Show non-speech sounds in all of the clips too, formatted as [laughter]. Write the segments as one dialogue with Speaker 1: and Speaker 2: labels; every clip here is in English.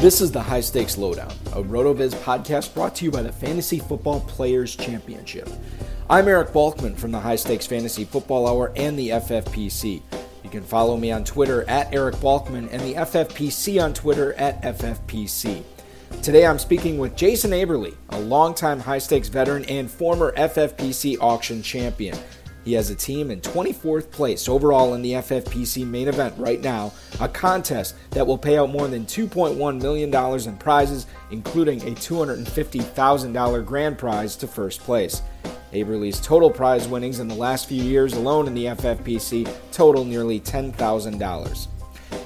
Speaker 1: This is the High Stakes Lowdown, a RotoViz podcast brought to you by the Fantasy Football Players Championship. I'm Eric Balkman from the High Stakes Fantasy Football Hour and the FFPC. You can follow me on Twitter at Eric Balkman and the FFPC on Twitter at FFPC. Today I'm speaking with Jason Aberli, a longtime high stakes veteran and former FFPC auction champion. He has a team in 24th place overall in the FFPC main event right now, a contest that will pay out more than $2.1 million in prizes, including a $250,000 grand prize to first place. Aberli's total prize winnings in the last few years alone in the FFPC total nearly $10,000.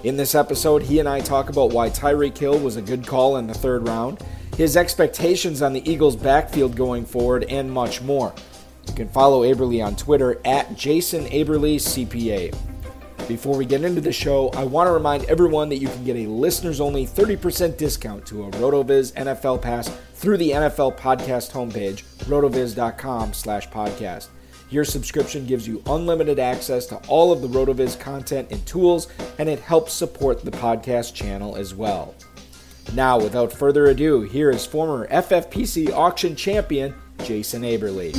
Speaker 1: In this episode, he and I talk about why Tyreek Hill was a good call in the third round, his expectations on the Eagles' backfield going forward, and much more. You can follow Aberli on Twitter at Jason Aberli CPA. Before we get into the show, I want to remind everyone that you can get a listeners only 30% discount to a RotoViz NFL Pass through the NFL Podcast homepage, rotoviz.com slash podcast. Your subscription gives you unlimited access to all of the RotoViz content and tools, and it helps support the podcast channel as well. Now, without further ado, here is former FFPC auction champion Jason Aberli.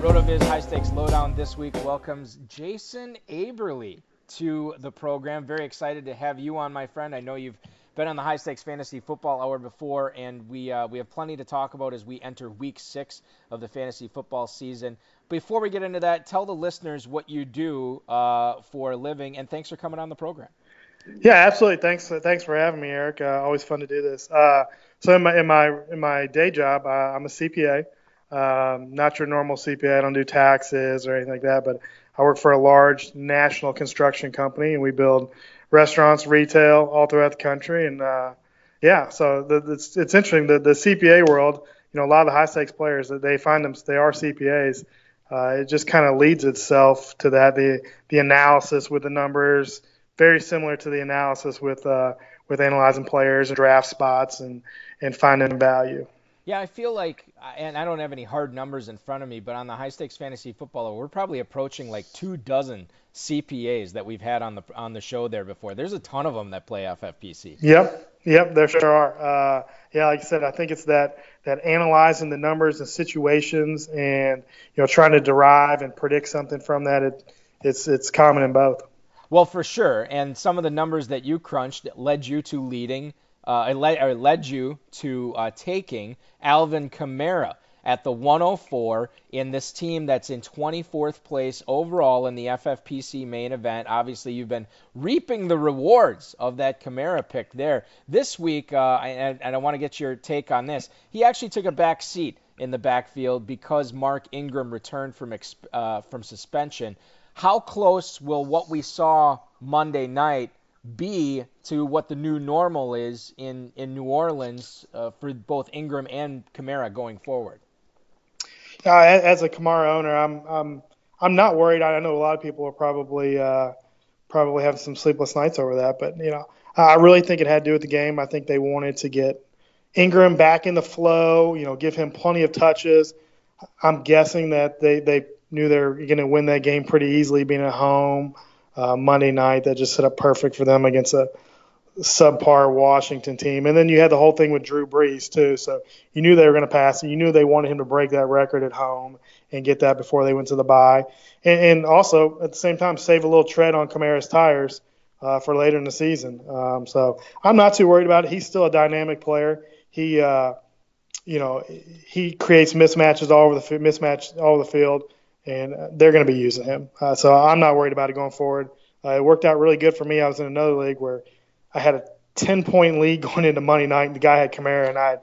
Speaker 2: RotoViz High Stakes Lowdown this week welcomes Jason Aberli to the program. Very excited to have you on, my friend. I know you've been on the High Stakes Fantasy Football Hour before, and we uh, we have plenty to talk about as we enter Week Six of the fantasy football season. Before we get into that, tell the listeners what you do uh, for a living, and thanks for coming on the program.
Speaker 3: Yeah, absolutely. Thanks. Thanks for having me, Eric. Uh, always fun to do this. Uh, so in my in my in my day job, uh, I'm a CPA. Um, not your normal CPA. I don't do taxes or anything like that. But I work for a large national construction company, and we build restaurants, retail all throughout the country. And uh, yeah, so the, it's it's interesting. The the CPA world, you know, a lot of the high stakes players that they find them they are CPAs. Uh, it just kind of leads itself to that the the analysis with the numbers very similar to the analysis with uh, with analyzing players and draft spots and and finding value.
Speaker 1: Yeah, I feel like, and I don't have any hard numbers in front of me, but on the high stakes fantasy footballer, we're probably approaching like two dozen CPAs that we've had on the on the show there before. There's a ton of them that play FFPC.
Speaker 3: Yep, yep, there sure are. Uh, yeah, like I said, I think it's that that analyzing the numbers and situations, and you know, trying to derive and predict something from that. It, it's it's common in both.
Speaker 1: Well, for sure, and some of the numbers that you crunched led you to leading uh, led, or led you to uh, taking Alvin Kamara at the 104 in this team that's in 24th place overall in the FFPC main event. Obviously, you've been reaping the rewards of that Kamara pick there. This week, uh, and, and I want to get your take on this, he actually took a back seat in the backfield because Mark Ingram returned from, uh, from suspension. How close will what we saw Monday night be to what the new normal is in, in New Orleans uh, for both Ingram and Kamara going forward?
Speaker 3: Uh, as a Kamara owner, I'm I'm I'm not worried. I know a lot of people are probably uh, probably having some sleepless nights over that, but you know, I really think it had to do with the game. I think they wanted to get Ingram back in the flow. You know, give him plenty of touches. I'm guessing that they they knew they were going to win that game pretty easily, being at home uh, Monday night. That just set up perfect for them against a subpar Washington team. And then you had the whole thing with Drew Brees too. So you knew they were going to pass, and you knew they wanted him to break that record at home and get that before they went to the bye. And, and also at the same time save a little tread on Kamara's tires uh, for later in the season. Um, so I'm not too worried about it. He's still a dynamic player. He, uh, you know, he creates mismatches all over the mismatch all over the field, and they're going to be using him. Uh, so I'm not worried about it going forward. Uh, it worked out really good for me. I was in another league where I had a 10 point lead [laughs] going into Monday night. And the guy had Kamara, and I had,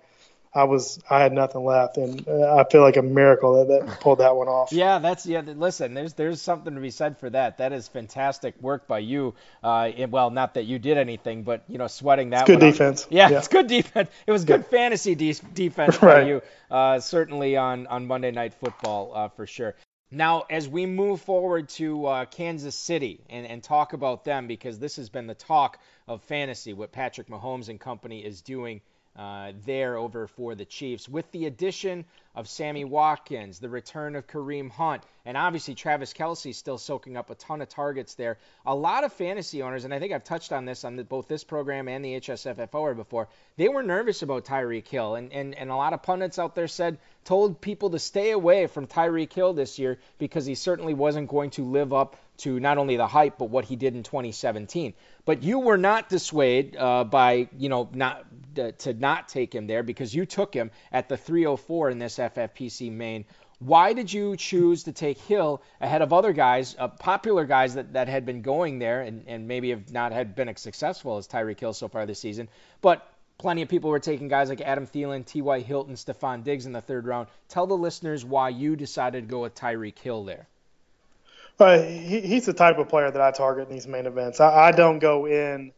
Speaker 3: I was I had nothing left, and uh, I feel like a miracle that, that pulled that one off.
Speaker 1: Yeah, that's yeah. Listen, there's there's something to be said for that. That is fantastic work by you. Uh, it, well, not that you did anything, but you know, sweating that.
Speaker 3: It's good defense.
Speaker 1: Yeah, yeah, it's good defense. It was good yeah. fantasy de- defense right. by you. Uh, certainly on on Monday Night Football uh, for sure. Now, as we move forward to uh, Kansas City and, and talk about them, because this has been the talk of fantasy, what Patrick Mahomes and company is doing uh, there over for the Chiefs. With the addition of Sammy Watkins, the return of Kareem Hunt, and obviously Travis Kelce still soaking up a ton of targets there. A lot of fantasy owners, and I think I've touched on this on the, both this program and the HSFFO before, they were nervous about Tyreek Hill, and, and, and a lot of pundits out there said, told people to stay away from Tyreek Hill this year because he certainly wasn't going to live up to not only the hype but what he did in 2017. But you were not dissuaded uh, by you know not uh, to not take him there because you took him at the 304 in this FFPC main. Why did you choose to take Hill ahead of other guys, uh, popular guys that, that had been going there and, and maybe have not had been as successful as Tyreek Hill so far this season? But plenty of people were taking guys like Adam Thielen, T.Y. Hilton, Stefon Diggs in the third round. Tell the listeners why you decided to go with Tyreek Hill there.
Speaker 3: But he, he's the type of player that I target in these main events. I, I don't go in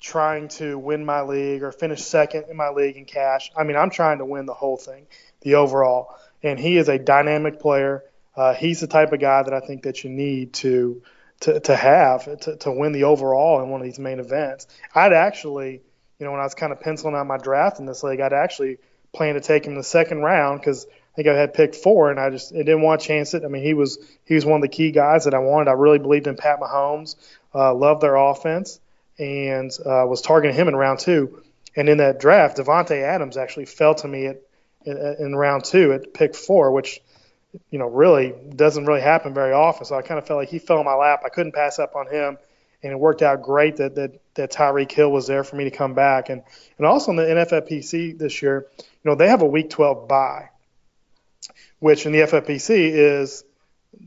Speaker 3: trying to win my league or finish second in my league in cash. I mean, I'm trying to win the whole thing, the overall. And he is a dynamic player. Uh, he's the type of guy that I think that you need to to, to have to, to win the overall in one of these main events. I'd actually, you know, when I was kind of penciling out my draft in this league, I'd actually plan to take him the second round because think I had picked four, and I just I didn't want to chance it. I mean, he was he was one of the key guys that I wanted. I really believed in Pat Mahomes, uh, loved their offense, and uh, was targeting him in round two. And in that draft, Davante Adams actually fell to me at in, in round two at pick four, which you know really doesn't really happen very often. So I kind of felt like he fell in my lap. I couldn't pass up on him, and it worked out great that that, that Tyreek Hill was there for me to come back. And and also in the NFFPC this year, you know they have a Week 12 bye which in the FFPC is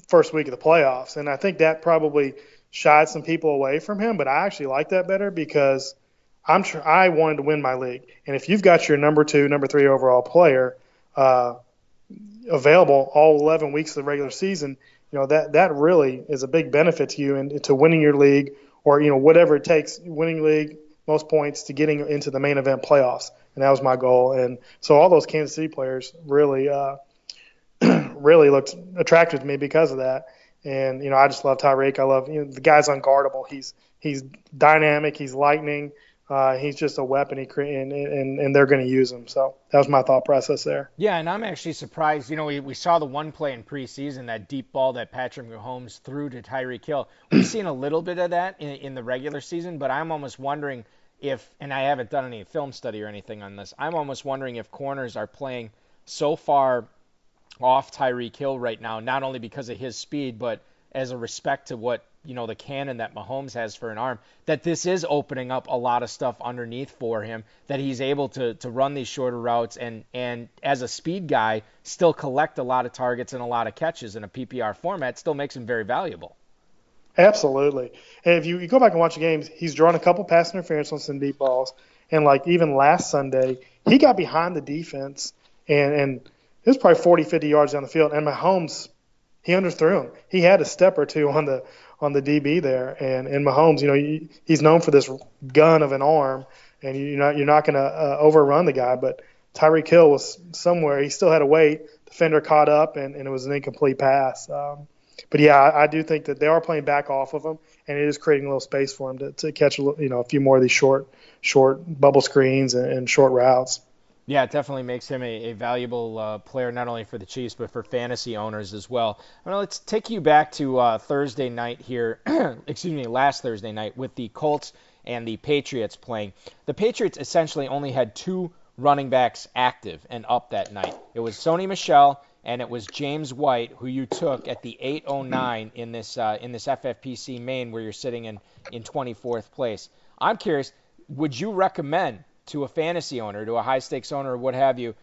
Speaker 3: first week of the playoffs. And I think that probably shied some people away from him, but I actually like that better because I'm sure I wanted to win my league. And if you've got your number two, number three overall player uh, available all 11 weeks of the regular season, you know that that really is a big benefit to you and to winning your league or you know whatever it takes, winning league, most points to getting into the main event playoffs. And that was my goal. And so all those Kansas City players really uh, really looked attractive to me because of that. And you know, I just love Tyreek. I love you know the guy's unguardable. He's he's dynamic. He's lightning. Uh, he's just a weapon, he cre- and, and, and they're going to use him. So that was my thought process there.
Speaker 1: Yeah, and I'm actually surprised. You know, we, we saw the one play in preseason, that deep ball that Patrick Mahomes threw to Tyreek Hill. We've seen a little bit of that in, in the regular season, but I'm almost wondering if, and I haven't done any film study or anything on this, I'm almost wondering if corners are playing so far off Tyreek Hill right now, not only because of his speed, but as a respect to what you know the cannon that Mahomes has for an arm, that this is opening up a lot of stuff underneath for him. That he's able to to run these shorter routes and and as a speed guy, still collect a lot of targets and a lot of catches in a PPR format. Still makes him very valuable.
Speaker 3: Absolutely. And if you, you go back and watch the games, he's drawn a couple pass interference on some deep balls. And like even last Sunday, he got behind the defense and and it was probably 40, 50 yards down the field. And Mahomes, he underthrew him. He had a step or two on the on the DB there. And and Mahomes, you know, he's known for this gun of an arm, and you're not you're not going to uh, overrun the guy. But Tyreek Hill was somewhere. He still had to wait. Defender caught up, and, and it was an incomplete pass. Um, but yeah, I, I do think that they are playing back off of him, and it is creating a little space for him to, to catch a, you know a few more of these short short bubble screens and, and short routes.
Speaker 1: Yeah, it definitely makes him a, a valuable uh, player not only for the Chiefs but for fantasy owners as well. Let's take you back to uh, Thursday night here. [clears throat] excuse me, last Thursday night with the Colts and the Patriots playing. The Patriots essentially only had two running backs active and up that night. It was Sony Michel and it was James White who you took at the 809 in this uh, in this FFPC main where you're sitting in in 24th place. I'm curious, would you recommend to a fantasy owner, to a high stakes owner, what have you,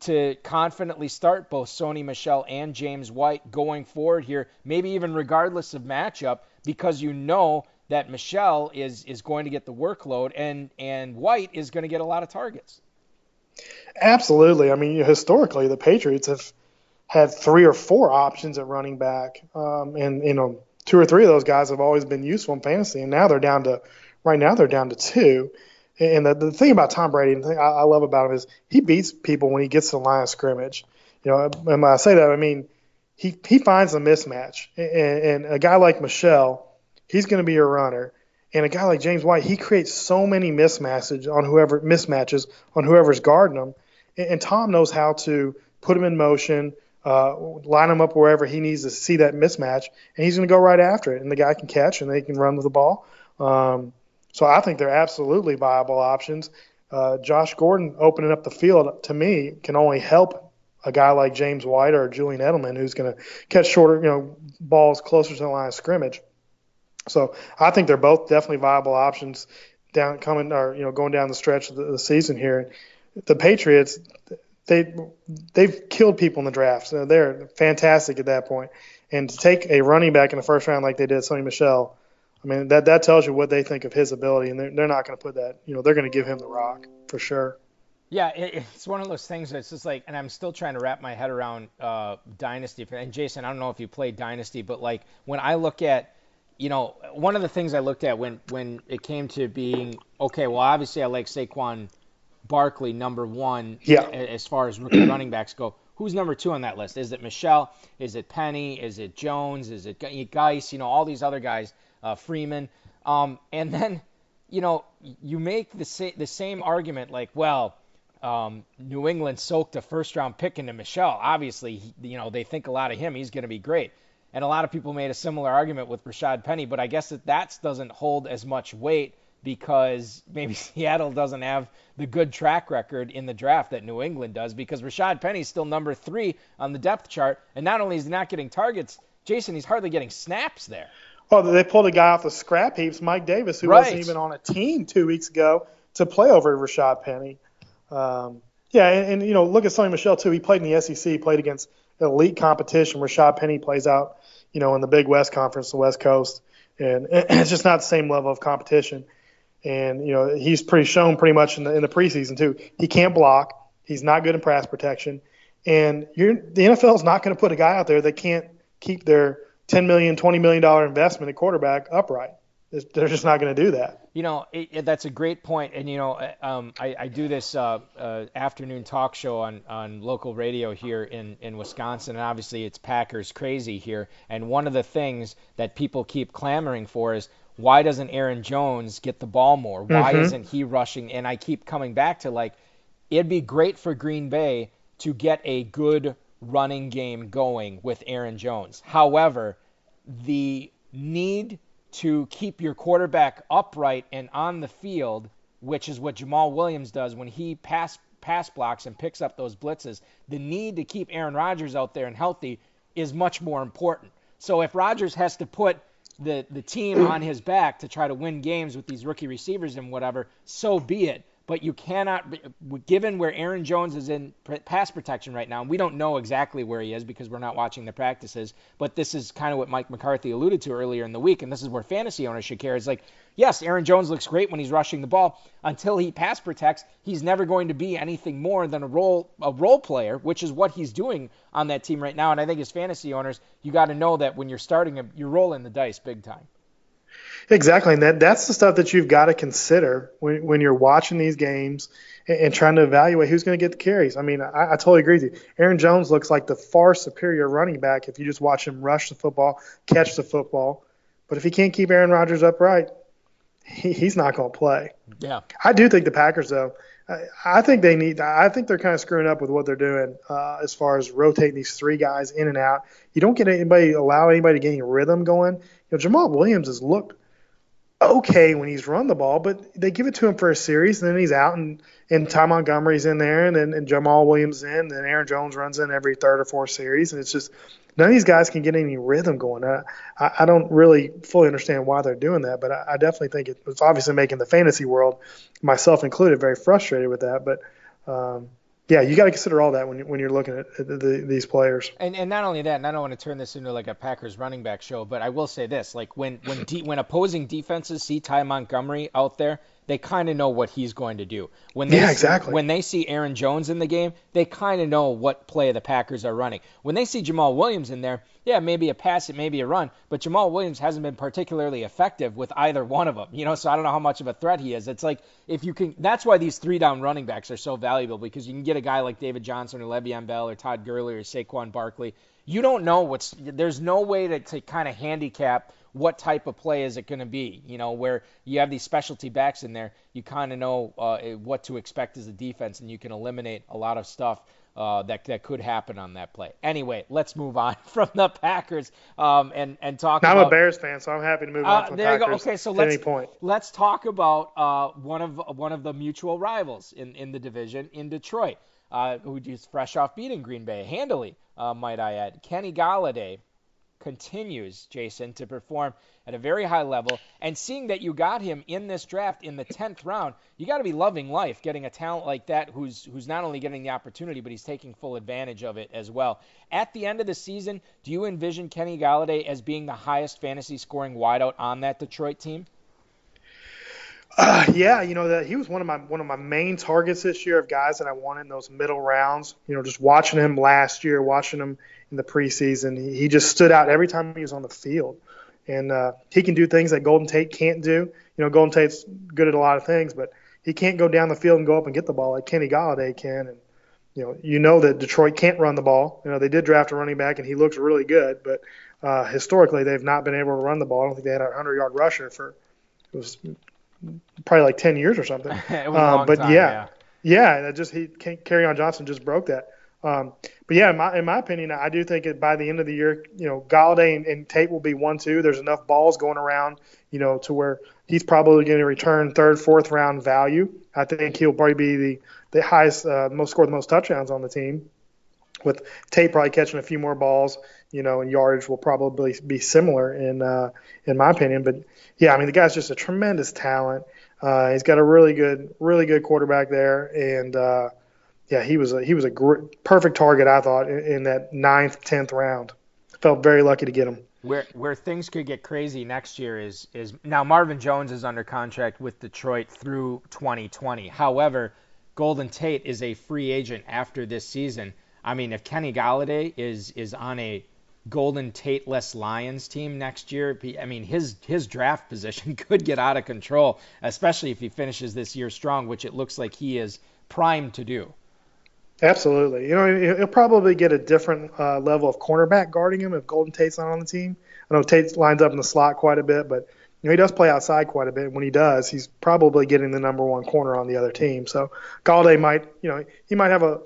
Speaker 1: to confidently start both Sony Michel and James White going forward here, maybe even regardless of matchup, because you know that Michel is is going to get the workload and and White is going to get a lot of targets.
Speaker 3: Absolutely. I mean, historically, the Patriots have had three or four options at running back, um, and you know, two or three of those guys have always been useful in fantasy, and now they're down to right now they're down to two. And the, the thing about Tom Brady, and the thing I, I love about him is he beats people when he gets to the line of scrimmage. You know, and when I say that, I mean he he finds a mismatch, and, and a guy like Michel, he's going to be a runner, and a guy like James White, he creates so many mismatches on whoever mismatches on whoever's guarding him, and, and Tom knows how to put him in motion, uh, line him up wherever he needs to see that mismatch, and he's going to go right after it, and the guy can catch and they can run with the ball. Um, so I think they're absolutely viable options. Uh, Josh Gordon opening up the field to me can only help a guy like James White or Julian Edelman who's going to catch shorter, you know, balls closer to the line of scrimmage. So I think they're both definitely viable options down coming or you know going down the stretch of the, the season here. The Patriots, they they've killed people in the draft. So they're fantastic at that point. And to take a running back in the first round like they did Sony Michel, I mean, that that tells you what they think of his ability, and they're, they're not going to put that. You know, they're going to give him the rock for sure.
Speaker 1: Yeah, it, it's one of those things that's just like, and I'm still trying to wrap my head around uh, Dynasty. And Jason, I don't know if you played Dynasty, but like when I look at, you know, one of the things I looked at when when it came to being okay, well, obviously I like Saquon Barkley number one
Speaker 3: yeah.
Speaker 1: as far as rookie [clears throat] running backs go. Who's number two on that list? Is it Michel? Is it Penny? Is it Jones? Is it Guice? You know, all these other guys uh, Freeman. Um, and then, you know, you make the, sa- the same argument like, well, um, New England soaked a first round pick into Michel. Obviously, he, you know, they think a lot of him. He's going to be great. And a lot of people made a similar argument with Rashaad Penny, but I guess that that doesn't hold as much weight because maybe [laughs] Seattle doesn't have the good track record in the draft that New England does because Rashaad Penny's still number three on the depth chart. And not only is he not getting targets, Jason, he's hardly getting snaps there.
Speaker 3: Oh, they pulled a guy off the scrap heaps, Mike Davis, who right. wasn't even on a team two weeks ago, to play over Rashaad Penny. Um, yeah, and, and, you know, look at Sony Michel too. He played in the SEC, played against elite competition. Rashaad Penny plays out, you know, in the Big West Conference, the West Coast, and [clears throat] it's just not the same level of competition. And you know, he's pretty shown pretty much in the in the preseason too. He can't block. He's not good in pass protection, and you're, the NFL is not going to put a guy out there that can't keep their 10 million, 20 million dollar investment at quarterback upright. They're just not going to do that.
Speaker 1: You know, it, it, that's a great point. And you know, uh, um, I, I, do this uh, uh, afternoon talk show on, on local radio here in, in Wisconsin, and obviously it's Packers crazy here. And one of the things that people keep clamoring for is why doesn't Aaron Jones get the ball more? Why
Speaker 3: Mhm.
Speaker 1: isn't he rushing? And I keep coming back to like, it'd be great for Green Bay to get a good running game going with Aaron Jones. However, the need to keep your quarterback upright and on the field, which is what Jamaal Williams does when he pass pass blocks and picks up those blitzes, the need to keep Aaron Rodgers out there and healthy is much more important. So if Rodgers has to put the the team on his back to try to win games with these rookie receivers and whatever, so be it. But you cannot, given where Aaron Jones is in pass protection right now, and we don't know exactly where he is because we're not watching the practices. But this is kind of what Mike McCarthy alluded to earlier in the week, and this is where fantasy owners should care. Is like, yes, Aaron Jones looks great when he's rushing the ball. Until he pass protects, he's never going to be anything more than a role a role player, which is what he's doing on that team right now. And I think as fantasy owners, you got to know that when you're starting him, you're rolling the dice big time.
Speaker 3: Exactly, and that that's the stuff that you've got to consider when when you're watching these games and, and trying to evaluate who's going to get the carries. I mean, I, I totally agree with you. Aaron Jones looks like the far superior running back if you just watch him rush the football, catch the football. But if he can't keep Aaron Rodgers upright, he, he's not going to play.
Speaker 1: Yeah.
Speaker 3: I do think the Packers, though, I, I think they need. I think they're kind of screwing up with what they're doing uh, as far as rotating these three guys in and out. You don't get anybody allow anybody to get any rhythm going. You know, Jamaal Williams has looked okay when he's run the ball, but they give it to him for a series, and then he's out, and and Ty Montgomery's in there, and then and Jamaal Williams in, and then Aaron Jones runs in every third or fourth series, and it's just none of these guys can get any rhythm going. I, I, I don't really fully understand why they're doing that, but I, I definitely think it, it's obviously making the fantasy world, myself included, very frustrated with that. But um, yeah, you got to consider all that when when you're looking at, at the, these players.
Speaker 1: And and not only that, and I don't want to turn this into like a Packers running back show, but I will say this: like when when de- when opposing defenses see Ty Montgomery out there, they kind of know what he's going to do. When they
Speaker 3: Yeah,
Speaker 1: see,
Speaker 3: exactly.
Speaker 1: when they see Aaron Jones in the game, they kind of know what play the Packers are running. When they see Jamaal Williams in there, yeah, maybe a pass, it may be a run, but Jamaal Williams hasn't been particularly effective with either one of them. You know, so I don't know how much of a threat he is. It's like if you can, that's why these three down running backs are so valuable because you can get a guy like David Johnson or Le'Veon Bell or Todd Gurley or Saquon Barkley. You don't know what's there's no way to, to kind of handicap what type of play is it going to be. You know, where you have these specialty backs in there, you kind of know uh, what to expect as a defense, and you can eliminate a lot of stuff uh, that that could happen on that play. Anyway, let's move on [laughs] from the Packers um, and and talk.
Speaker 3: Now, I'm a Bears fan, so I'm happy to move on
Speaker 1: uh,
Speaker 3: from
Speaker 1: there you go. Okay, so let's
Speaker 3: any point.
Speaker 1: let's talk about uh, one of one of the mutual rivals in, in the division in Detroit, uh, who just fresh off beating Green Bay handily, uh, might I add. Kenny Golladay continues, Jason, to perform at a very high level. And seeing that you got him in this draft in the 10th round, you got to be loving life getting a talent like that who's who's not only getting the opportunity, but he's taking full advantage of it as well. At the end of the season, do you envision Kenny Golladay as being the highest fantasy scoring wideout on that Detroit team?
Speaker 3: Uh, yeah, you know that he was one of my one of my main targets this year of guys that I wanted in those middle rounds. You know, just watching him last year, watching him in the preseason, he, he just stood out every time he was on the field, and uh, he can do things that Golden Tate can't do. You know, Golden Tate's good at a lot of things, but he can't go down the field and go up and get the ball like Kenny Golladay can. And you know, you know that Detroit can't run the ball. You know, they did draft a running back, and he looks really good, but uh, historically they've not been able to run the ball. I don't think they had a hundred yard rusher for it was probably like 10 years or something. [laughs]
Speaker 1: it was a
Speaker 3: Um,
Speaker 1: long
Speaker 3: but
Speaker 1: time,
Speaker 3: yeah, yeah, that just he Kerryon Johnson just broke that. Um, but yeah, in my, in my opinion, I do think that by the end of the year, you know, Golladay and, and Tate will be one two. There's enough balls going around, you know, to where he's probably going to return third, fourth round value. I think he'll probably be the the highest, uh, most scored the most touchdowns on the team. With Tate probably catching a few more balls, you know, and yardage will probably be similar in uh, in my opinion. But yeah, I mean the guy's just a tremendous talent. Uh, he's got a really good, really good quarterback there, and uh, yeah, he was a, he was a perfect target I thought in, in that ninth, tenth round. Felt very lucky to get him.
Speaker 1: Where where things could get crazy next year is is now Marvin Jones is under contract with Detroit through 2020. However, Golden Tate is a free agent after this season. I mean, if Kenny Golladay is is on a Golden Tate-less Lions team next year, I mean his his draft [laughs] position could get out of control, especially if he finishes this year strong, which it looks like he is primed to do.
Speaker 3: Absolutely. You know, he'll probably get a different uh, level of cornerback guarding him if Golden Tate's not on the team. I know Tate lines up in the slot quite a bit, but you know, he does play outside quite a bit. When he does, he's probably getting the number one corner on the other team. So Golladay might, you know, he might have a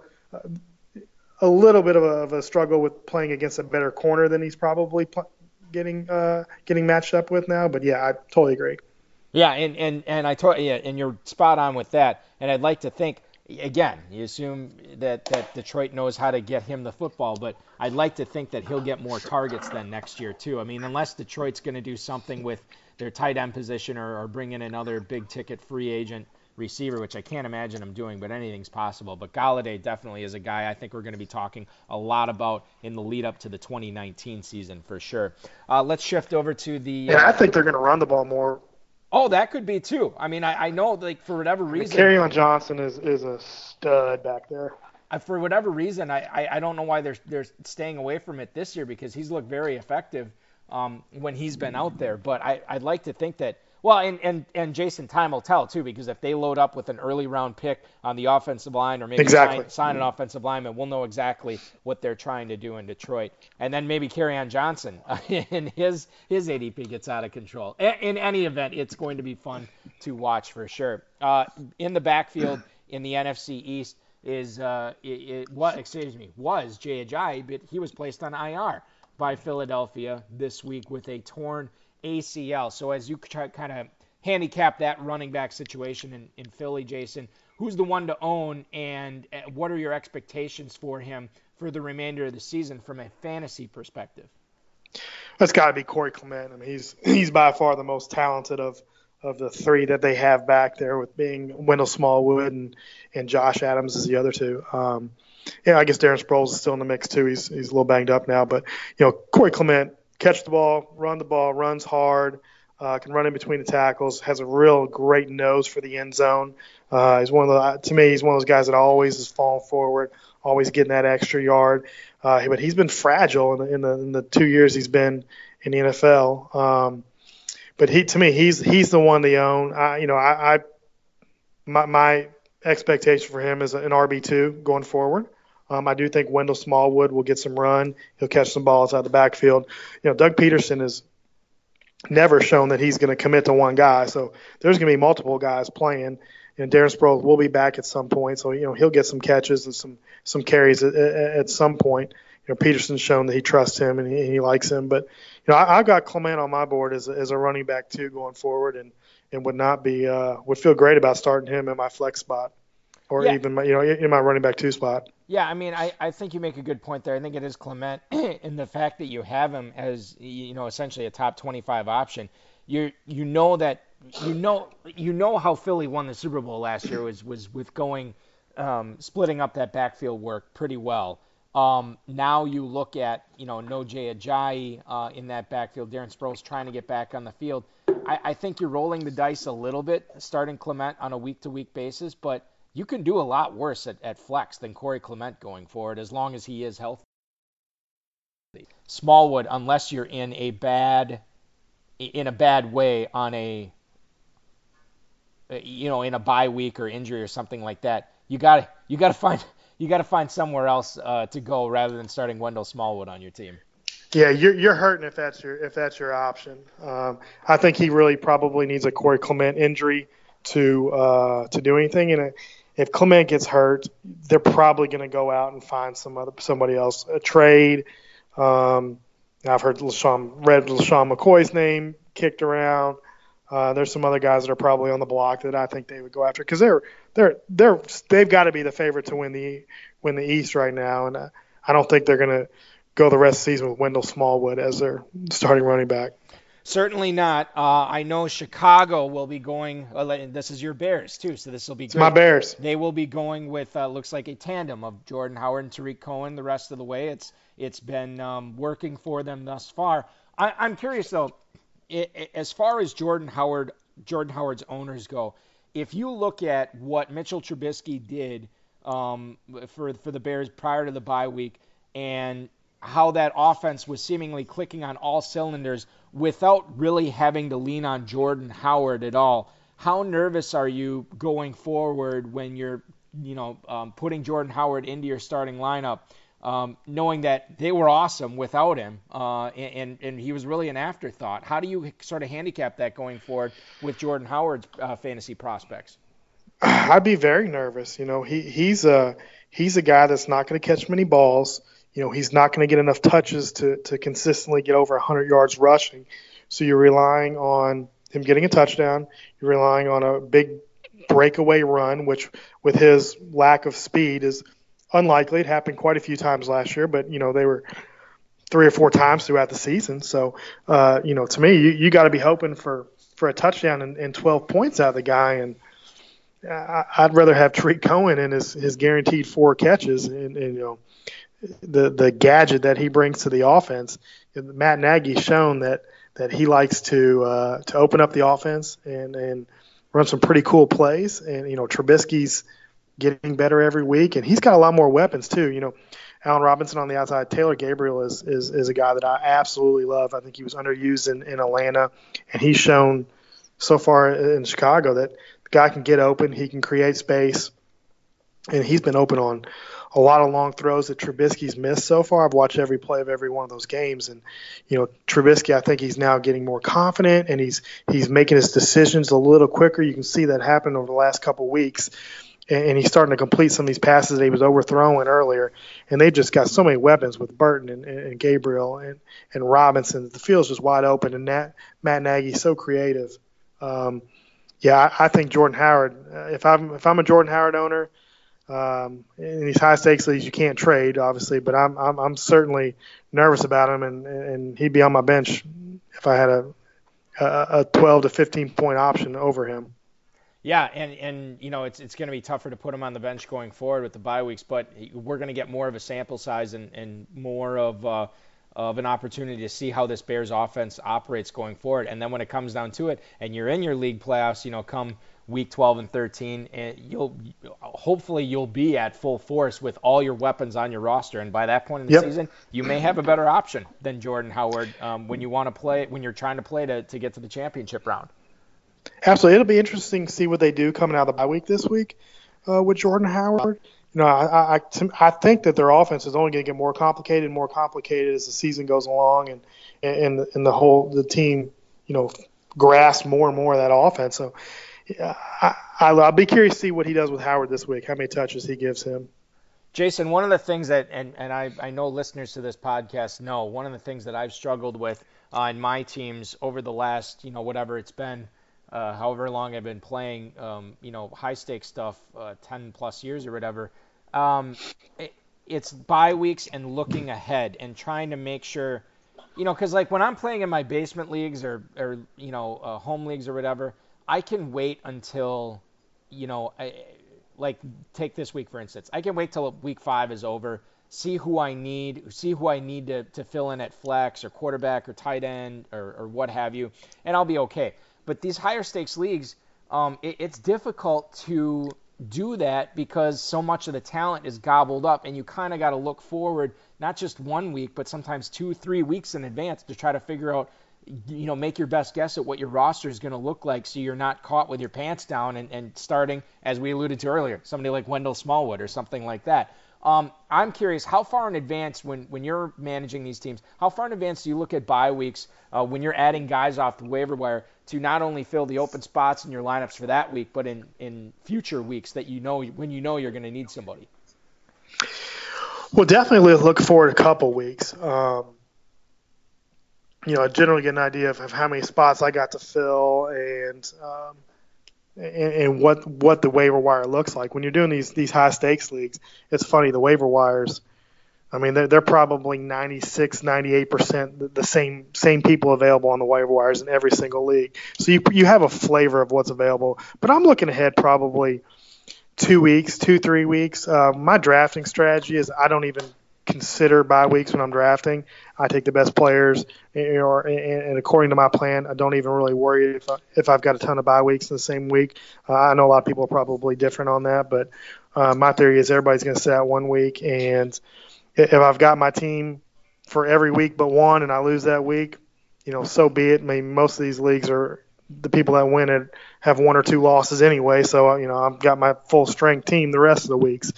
Speaker 3: a little bit of a, of a struggle with playing against a better corner than he's probably pl- getting uh, getting matched up with now. But yeah, I totally agree.
Speaker 1: Yeah, and and and I told yeah, and you're spot on with that. And I'd like to think again, you assume that that Detroit knows how to get him the football, but I'd like to think that he'll get more targets than next year too. I mean, unless Detroit's going to do something with their tight end position or, or bring in another big ticket free agent receiver, which I can't imagine them doing, but anything's possible. But Golladay definitely is a guy I think we're going to be talking a lot about in the lead up to the 2019 season for sure. Uh, let's shift over to the.
Speaker 3: Yeah, uh, I think they're going to run the ball more.
Speaker 1: Oh, that could be too. I mean, I, I know like for whatever reason.
Speaker 3: Kerryon Johnson is is a stud back there.
Speaker 1: For whatever reason, I, I, I don't know why they're they're staying away from it this year because he's looked very effective um, when he's been out there. But I, I'd like to think that well, and, and, and Jason, time will tell too, because if they load up with an early round pick on the offensive line, or maybe
Speaker 3: exactly.
Speaker 1: sign, sign an offensive lineman, we'll know exactly what they're trying to do in Detroit. And then maybe Kerryon Johnson [laughs] and his his ADP gets out of control. In any event, it's going to be fun to watch for sure. Uh, in the backfield [clears throat] in the NFC East is uh, it, it what excuse me was Jay Ajayi, but he was placed on IR by Philadelphia this week with a torn ACL. So as you try kind of handicap that running back situation in, in Philly, Jason, who's the one to own, and uh, what are your expectations for him for the remainder of the season from a fantasy perspective?
Speaker 3: That's got to be Corey Clement. I mean, he's [clears throat] he's by far the most talented of of the three that they have back there, with being Wendell Smallwood and and Josh Adams is the other two. Um, yeah, I guess Darren Sproles is still in the mix too. He's he's a little banged up now, but you know Corey Clement catch the ball, run the ball, runs hard, uh, can run in between the tackles, has a real great nose for the end zone. Uh, he's one of the to me he's one of those guys that always is falling forward, always getting that extra yard. Uh, but he's been fragile in the, in the in the two years he's been in the NFL. Um, but he to me he's he's the one to own. I, you know I, I my, my expectation for him is an RB two going forward. Um, I do think Wendell Smallwood will get some run. He'll catch some balls out of the backfield. You know, Doug Pederson has never shown that he's going to commit to one guy. So there's going to be multiple guys playing. And Darren Sproles will be back at some point, so you know he'll get some catches and some some carries at, at some point. You know, Pederson's shown that he trusts him and he, he likes him. But you know, I, have got Clement on my board as, as a running back too going forward, and and would not be uh, would feel great about starting him in my flex spot or yeah. even my, you know in my running back two spot.
Speaker 1: Yeah, I mean, I, I think you make a good point there. I think it is Clement, [clears throat] and the fact that you have him as you know essentially a top 25 option. You you know that you know you know how Philly won the Super Bowl last year was was with going um, splitting up that backfield work pretty well. Um, now you look at you know no Jay Ajayi uh, in that backfield. Darren Sproles trying to get back on the field. I, I think you're rolling the dice a little bit starting Clement on a week to week basis, but you can do a lot worse at, at flex than Corey Clement going forward as long as he is healthy. Smallwood, unless you're in a bad in a bad way on a you know in a bye week or injury or something like that, you got to you got to find you got to find somewhere else uh, to go rather than starting Wendell Smallwood on your team.
Speaker 3: Yeah, you're you're hurting if that's your if that's your option. Um, I think he really probably needs a Corey Clement injury to uh, to do anything, and if Clement gets hurt, they're probably going to go out and find some other somebody else a trade. Um, I've heard LeSean, read LeSean McCoy's name kicked around. Uh, there's some other guys that are probably on the block that I think they would go after because they're they're they're they've got to be the favorite to win the win the East right now, and uh, I don't think they're going to go the rest of the season with Wendell Smallwood as their starting running back.
Speaker 1: Certainly not. Uh, I know Chicago will be going. Uh, this is your Bears too, so this will be
Speaker 3: great. my Bears.
Speaker 1: They will be going with uh, looks like a tandem of Jordan Howard and Tarik Cohen the rest of the way. It's it's been um, working for them thus far. I, am curious though, it, it, as far as Jordan Howard, Jordan Howard's owners go, if you look at what Mitchell Trubisky did um, for for the Bears prior to the bye week and how that offense was seemingly clicking on all cylinders without really having to lean on Jordan Howard at all. How nervous are you going forward when you're, you know, um, putting Jordan Howard into your starting lineup um, knowing that they were awesome without him, uh, and, and he was really an afterthought. How do you sort of handicap that going forward with Jordan Howard's uh, fantasy prospects?
Speaker 3: I'd be very nervous. You know, he he's a he's a guy that's not going to catch many balls. You know, he's not going to get enough touches to to consistently get over 100 yards rushing. So you're relying on him getting a touchdown. You're relying on a big breakaway run, which with his lack of speed is unlikely. It happened quite a few times last year, but you know they were three or four times throughout the season. So uh, you know, to me, you, you got to be hoping for for a touchdown and, and 12 points out of the guy. And I, I'd rather have Tarik Cohen and his his guaranteed four catches and, and you know the the gadget that he brings to the offense. Matt Nagy's shown that that he likes to uh, to open up the offense and and run some pretty cool plays. And you know Trubisky's getting better every week, and he's got a lot more weapons too. You know, Allen Robinson on the outside, Taylor Gabriel is is, is a guy that I absolutely love. I think he was underused in, in Atlanta, and he's shown so far in Chicago that the guy can get open, he can create space, and he's been open on a lot of long throws that Trubisky's missed so far. I've watched every play of every one of those games, and you know Trubisky, I think he's now getting more confident and he's he's making his decisions a little quicker. You can see that happen over the last couple weeks, and, and he's starting to complete some of these passes that he was overthrowing earlier. And they've just got so many weapons with Burton and, and Gabriel and and Robinson. The field's just wide open, and Nat, Matt Nagy's so creative. Um, yeah, I, I think Jordan Howard. Uh, if I'm if I'm a Jordan Howard owner um, in these high stakes leagues, you can't trade, obviously, but I'm I'm, I'm certainly nervous about him, and, and he'd be on my bench if I had a, a, a 12 to 15 point option over him.
Speaker 1: Yeah, and and you know it's it's going to be tougher to put him on the bench going forward with the bye weeks, but we're going to get more of a sample size and, and more of uh, of an opportunity to see how this Bears offense operates going forward. And then when it comes down to it, and you're in your league playoffs, you know, come week 12 and 13 and you'll hopefully you'll be at full force with all your weapons on your roster and by that point in the yep. season you may have a better option than jordan howard um, when you want to play when you're trying to play to, to get to the championship round
Speaker 3: absolutely it'll be interesting to see what they do coming out of the bye week this week uh, with jordan howard you know, I, I, I think that their offense is only going to get more complicated and more complicated as the season goes along, and and and the whole the team, you know, grasp more and more of that offense. So, I, I'll be curious to see what he does with Howard this week, how many touches he gives him.
Speaker 1: Jason, one of the things that, and, and I, I know listeners to this podcast know, one of the things that I've struggled with uh, in my teams over the last, you know, whatever it's been, uh, however long I've been playing, um, you know, high stakes stuff, uh, 10 plus years or whatever, um, it, it's bye weeks and looking ahead and trying to make sure, you know, because like when I'm playing in my basement leagues or, or you know, uh, home leagues or whatever, I can wait until, you know, I, like take this week for instance. I can wait till week five is over, see who I need, see who I need to, to fill in at flex or quarterback or tight end or, or what have you, and I'll be okay. But these higher stakes leagues, um, it, it's difficult to do that because so much of the talent is gobbled up, and you kind of got to look forward not just one week, but sometimes two, three weeks in advance to try to figure out you know, make your best guess at what your roster is going to look like so you're not caught with your pants down and, and starting, as we alluded to earlier, somebody like Wendell Smallwood or something like that. Um, I'm curious, how far in advance, when, when you're managing these teams, how far in advance do you look at bye weeks uh, when you're adding guys off the waiver wire to not only fill the open spots in your lineups for that week, but in, in future weeks that you know when you know you're going to need somebody?
Speaker 3: Well, definitely look forward a couple weeks. Um, you know, I generally get an idea of, of, how many spots I got to fill and, um, and, and what what the waiver wire looks like. When you're doing these these high stakes leagues, it's funny the waiver wires. I mean, they're, they're probably 96, 98 percent the same same people available on the waiver wires in every single league. So you you have a flavor of what's available. But I'm looking ahead probably two weeks, two three weeks. Uh, my drafting strategy is I don't even consider bye weeks when I'm drafting. I take the best players, or and, according to my plan, I don't even really worry if I, if I've got a ton of bye weeks in the same week. Uh, I know a lot of people are probably different on that, but uh, my theory is everybody's going to sit out one week, and if I've got my team for every week but one, and I lose that week, you know, so be it. I mean, most of these leagues are the people that win it have one or two losses anyway, so you know I've got my full strength team the rest of the weeks.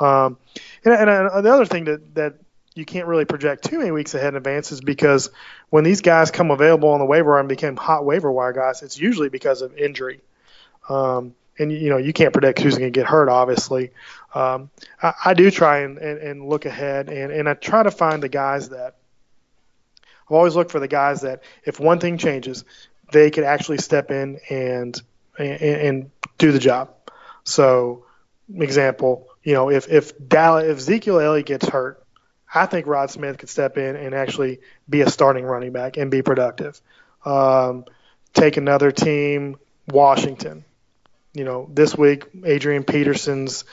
Speaker 3: Um, and, and, the other thing that that you can't really project too many weeks ahead in advance is because when these guys come available on the waiver wire and become hot waiver wire guys, it's usually because of injury. Um, and you know you can't predict who's going to get hurt. Obviously, um, I, I, do try and, and, and, look ahead, and, and I try to find the guys that I've always looked for the guys that if one thing changes, they could actually step in and and, and do the job. So, example, you know, if if Dallas, if Ezekiel Elliott gets hurt, I think Rod Smith could step in and actually be a starting running back and be productive. Um, take another team, Washington. You know, this week Adrian Peterson's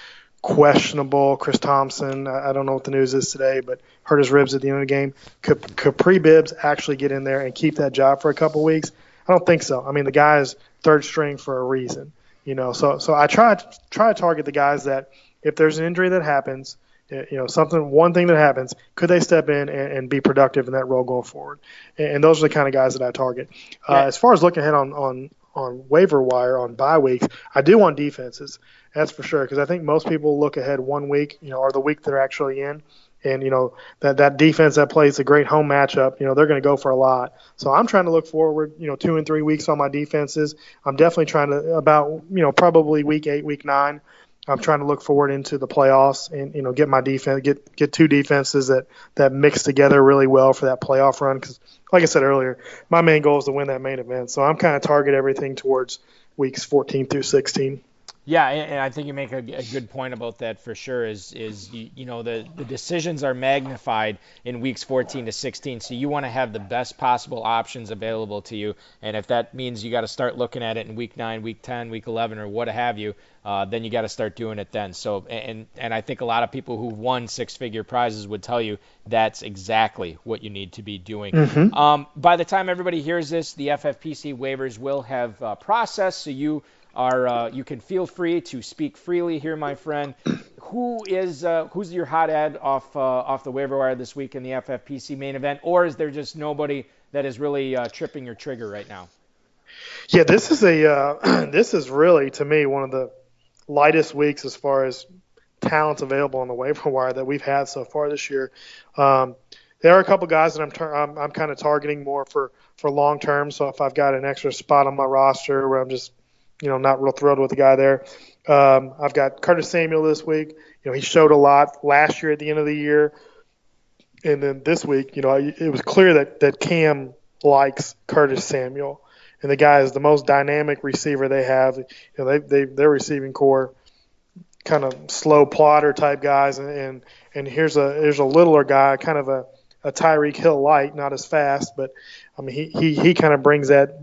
Speaker 3: questionable. Chris Thompson, I don't know what the news is today, but hurt his ribs at the end of the game. Could Kapri Bibbs actually get in there and keep that job for a couple weeks? I don't think so. I mean, the guy is third string for a reason, you know. So so I try try to target the guys that if there's an injury that happens, you know, something one thing that happens, could they step in and, and be productive in that role going forward? And, and, those are the kind of guys that I target. Uh, as far as looking ahead on on on waiver wire on bye weeks, I do want defenses. That's for sure because I think most people look ahead one week, you know, or the week they're actually in, and you know that that defense that plays a great home matchup, you know, they're going to go for a lot. So I'm trying to look forward, you know, two and three weeks on my defenses. I'm definitely trying to about you know probably week eight, week nine. I'm trying to look forward into the playoffs and you know get my defense get get two defenses that that mix together really well for that playoff run because like I said earlier, my main goal is to win that main event. So I'm kind of target everything towards weeks 14 through 16.
Speaker 1: Yeah, and I think you make a, a, good point about that for sure. Is is you, you, know the the decisions are magnified in weeks 14 to 16, so you want to have the best possible options available to you. And if that means you got to start looking at it in week nine, week 10, week 11, or what have you, uh, then you got to start doing it then. So and and I think a lot of people who've won six-figure prizes would tell you that's exactly what you need to be doing. Mm-hmm. Um, by the time everybody hears this, the FFPC waivers will have uh, processed, so you are uh, you can feel free to speak freely here, my friend. [clears throat] Who is uh, who's your hot add off uh, off the waiver wire this week in the FFPC main event, or is there just nobody that is really uh, tripping your trigger right now?
Speaker 3: Yeah, this is a uh, [clears throat] this is really to me one of the lightest weeks as far as talents available on the waiver wire that we've had so far this year. Um, there are a couple guys that I'm tar- I'm, I'm kind of targeting more for for long term. So if I've got an extra spot on my roster where I'm just you know, not real thrilled with the guy there. Um, I've got Curtis Samuel this week. You know, he showed a lot last year at the end of the year, and then this week, you know, it was clear that that Cam likes Curtis Samuel, and the guy is the most dynamic receiver they have. You know, they they their receiving corps kind of slow plotter type guys, and and, and here's a here's a littler guy, kind of a a Tyreek Hill light, not as fast, but I mean he he he kind of brings that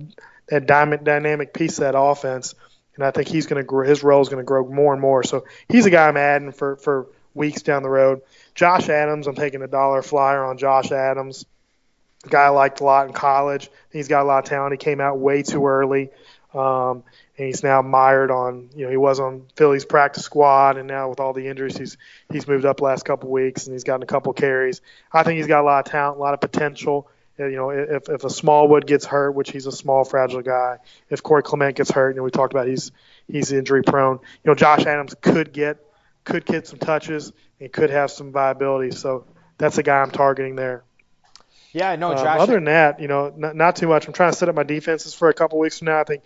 Speaker 3: that dynamic piece of that offense. And I think he's going to grow. His role is going to grow more and more. So he's a guy I'm adding for for weeks down the road. Josh Adams, I'm taking a dollar flyer on Josh Adams. A guy I liked a lot in college. He's got a lot of talent. He came out way too early. Um, and he's now mired on you know he was on Philly's practice squad and now with all the injuries he's he's moved up last couple weeks and he's gotten a couple carries. I think he's got a lot of talent, a lot of potential you know, if, if a Smallwood gets hurt, which he's a small, fragile guy, if Corey Clement gets hurt, you know, we talked about he's he's injury prone. You know, Josh Adams could get could get some touches and could have some viability. So that's a guy I'm targeting there.
Speaker 1: Yeah, no, uh, Josh.
Speaker 3: Uh, other than that, you know, not, not too much. I'm trying to set up my defenses for a couple weeks from now. I think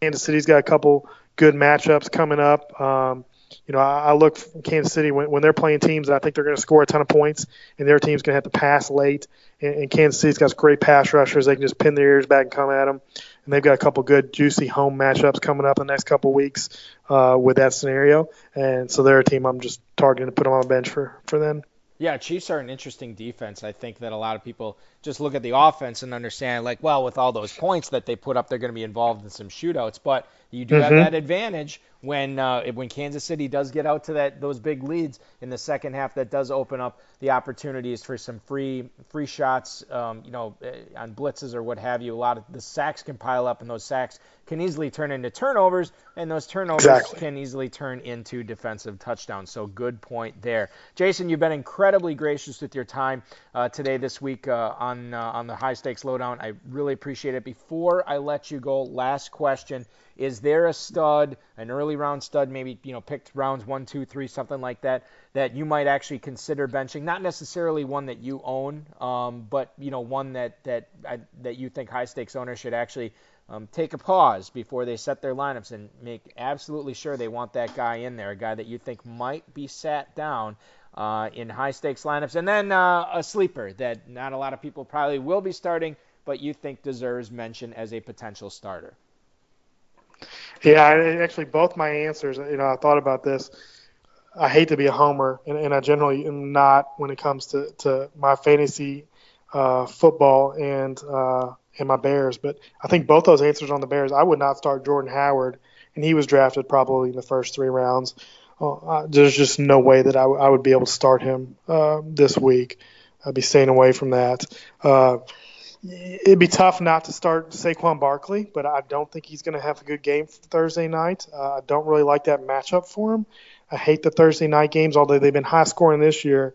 Speaker 3: Kansas City's got a couple good matchups coming up. Um, you know, I, I look Kansas City when, when they're playing teams that I think they're going to score a ton of points, and their team's going to have to pass late. And, and Kansas City's got great pass rushers; they can just pin their ears back and come at them. And they've got a couple good, juicy home matchups coming up in the next couple weeks uh, with that scenario. And so they're a team I'm just targeting to put them on the bench for for them.
Speaker 1: Yeah, Chiefs are an interesting defense. I think that a lot of people just look at the offense and understand, like, well, with all those points that they put up, they're going to be involved in some shootouts. But you do mm-hmm. have that advantage when uh, when Kansas City does get out to that those big leads in the second half. That does open up the opportunities for some free free shots, um, you know, eh, on blitzes or what have you. A lot of the sacks can pile up, and those sacks can easily turn into turnovers, and those turnovers exactly. can easily turn into defensive touchdowns. So good point there, Jason. You've been incredibly gracious with your time uh, today, this week uh, on on uh, on the high stakes lowdown. I really appreciate it. Before I let you go, last question: Is there a stud, an early round stud, maybe you know picked rounds one, two, three, something like that, that you might actually consider benching? Not necessarily one that you own, um, but you know one that that that you think high stakes owners should actually um, take a pause before they set their lineups and make absolutely sure they want that guy in there, a guy that you think might be sat down uh, in high stakes lineups. And then uh, a sleeper that not a lot of people probably will be starting, but you think deserves mention as a potential starter.
Speaker 3: Yeah, actually, both my answers, you know, I thought about this. I hate to be a homer, and, and I generally am not when it comes to, to my fantasy uh, football and uh, and my Bears. But I think both those answers on the Bears, I would not start Jordan Howard, and he was drafted probably in the first three rounds. Uh, there's just no way that I, w- I would be able to start him uh, this week. I'd be staying away from that. Uh, it'd be tough not to start Saquon Barkley, but I don't think he's going to have a good game Thursday night. Uh, I don't really like that matchup for him. I hate the Thursday night games, although they've been high scoring this year.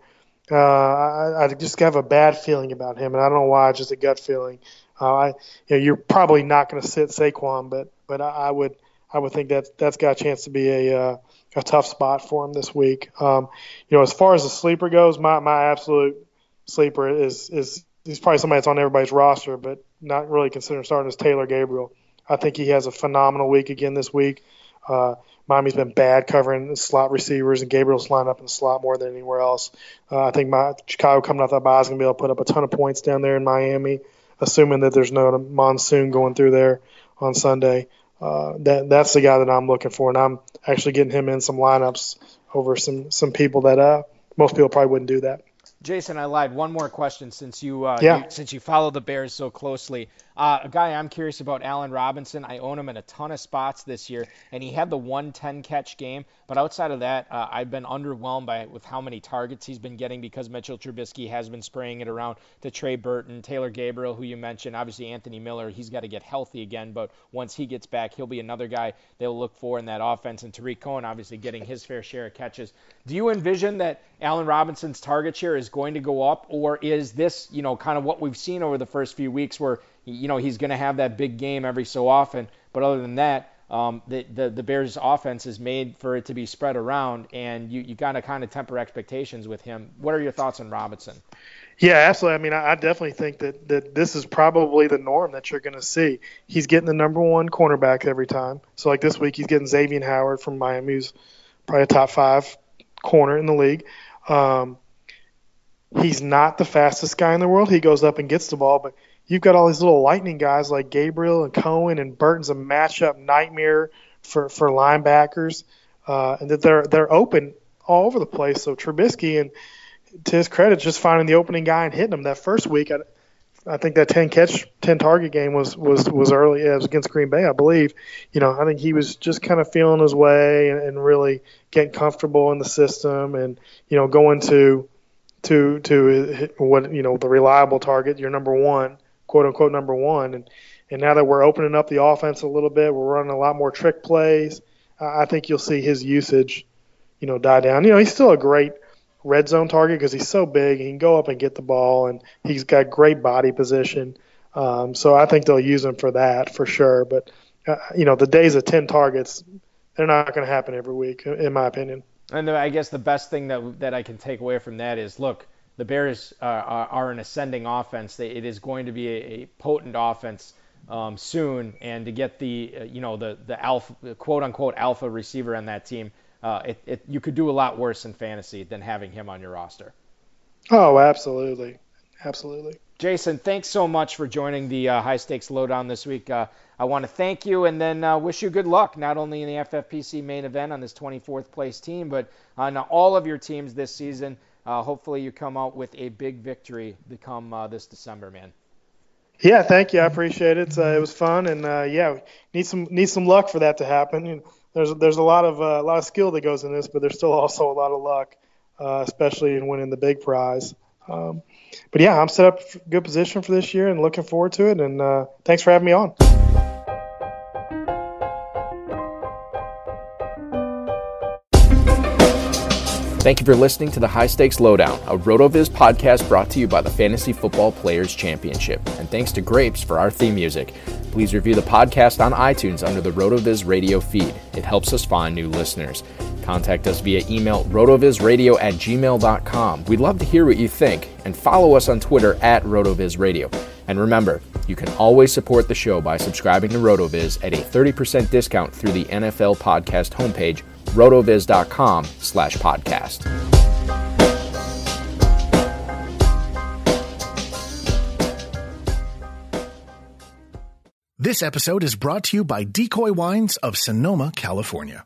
Speaker 3: Uh, I, I, just have a bad feeling about him, and I don't know why. It's just a gut feeling. Uh, I, you know, you're probably not going to sit Saquon, but but I, I, would I would think that that's got a chance to be a a tough spot for him this week. Um, you know, as far as the sleeper goes, my my absolute sleeper is is he's probably somebody that's on everybody's roster, but not really considered starting as Taylor Gabriel. I think he has a phenomenal week again this week. Uh, Miami's been bad covering slot receivers, and Gabriel's lined up in the slot more than anywhere else. Uh, I think my Chicago coming off that bye is going to be able to put up a ton of points down there in Miami, assuming that there's no monsoon going through there on Sunday. Uh, that that's the guy that I'm looking for, and I'm actually getting him in some lineups over some some people that uh, most people probably wouldn't do that.
Speaker 1: Jason, I lied. One more question since you, uh,
Speaker 3: yeah.
Speaker 1: you since you follow the Bears so closely. Uh, a guy I'm curious about, Allen Robinson. I own him in a ton of spots this year, and he had the 110 catch game. But outside of that, uh, I've been underwhelmed by with how many targets he's been getting because Mitchell Trubisky has been spraying it around to Trey Burton, Taylor Gabriel, who you mentioned, obviously Anthony Miller. He's got to get healthy again, but once he gets back, he'll be another guy they'll look for in that offense. And Tarik Cohen, obviously getting his fair share of catches. Do you envision that Allen Robinson's target share is going to go up, or is this, you know, kind of what we've seen over the first few weeks where you know he's going to have that big game every so often. But other than that, um, the, the the Bears' offense is made for it to be spread around, and you you got to kind of temper expectations with him. What are your thoughts on Robinson?
Speaker 3: Yeah, absolutely. I mean, I, I definitely think that, that this is probably the norm that you're going to see. He's getting the number one cornerback every time. So, like this week, he's getting Xavier Howard from Miami, who's probably a top five corner in the league. Um, he's not the fastest guy in the world. He goes up and gets the ball, but you've got all these little lightning guys like Gabriel and Cohen and Burton's a matchup nightmare for for linebackers, uh, and that they're they're open all over the place. So Trubisky and to his credit, just finding the opening guy and hitting him that first week. I, I think that 10 catch, 10 target game was was was early. Yeah, it was against Green Bay, I believe. You know, I think he was just kind of feeling his way and, and really getting comfortable in the system, and you know, going to to to what you know the reliable target, your number one quote unquote number one. And and now that we're opening up the offense a little bit, we're running a lot more trick plays. I think you'll see his usage, you know, die down. You know, he's still a great red zone target because he's so big. He can go up and get the ball, and he's got great body position. Um, so I think they'll use him for that for sure. But uh, you know, the days of ten targets, they're not going to happen every week, in my opinion.
Speaker 1: And I guess the best thing that that I can take away from that is, look, the Bears uh, are, an ascending offense. They, it is going to be a, a potent offense um, soon, and to get the uh, you know the the alpha quote unquote alpha receiver on that team, uh, it, it, you could do a lot worse in fantasy than having him on your roster.
Speaker 3: Oh, absolutely, absolutely.
Speaker 1: Jason, thanks so much for joining the uh, high stakes lowdown this week. Uh, I want to thank you and then uh, wish you good luck, not only in the FFPC main event on this 24th place team, but on all of your teams this season. Uh, hopefully, you come out with a big victory to come uh, this December, man.
Speaker 3: Yeah, thank you. I appreciate it. Uh, it was fun, and uh, yeah, need some need some luck for that to happen. You know, there's there's a lot of uh, a lot of skill that goes in this, but there's still also a lot of luck, uh, especially in winning the big prize. Um, but yeah, I'm set up good position for this year and looking forward to it. And thanks for having me on.
Speaker 1: Thank you for listening to the High Stakes Lowdown, a RotoViz podcast brought to you by the Fantasy Football Players Championship. And thanks to Grapes for our theme music. Please review the podcast on iTunes under the RotoViz radio feed. It helps us find new listeners. Contact us via email rotovizradio at gmail.com. We'd love to hear what you think, and follow us on Twitter at rotovizradio. And remember, you can always support the show by subscribing to RotoViz at a 30% discount through the NFL podcast homepage, rotoviz.com slash podcast.
Speaker 4: This episode is brought to you by Decoy Wines of Sonoma, California.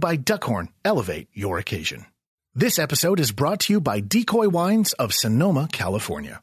Speaker 4: by Duckhorn elevate your occasion. This episode is brought to you by Decoy Wines of Sonoma, California.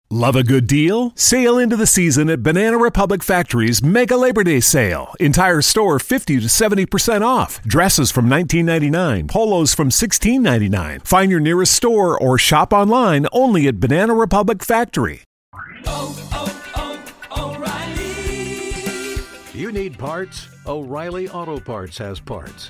Speaker 5: Love a good deal? Sail into the season at Banana Republic Factory's Mega Labor Day Sale. Entire store 50 to 70% off. Dresses from $19.99, polos from $16.99. Find your nearest store or shop online only at Banana Republic Factory. Oh, oh, oh, O'Reilly!
Speaker 6: You need parts? O'Reilly Auto Parts has parts.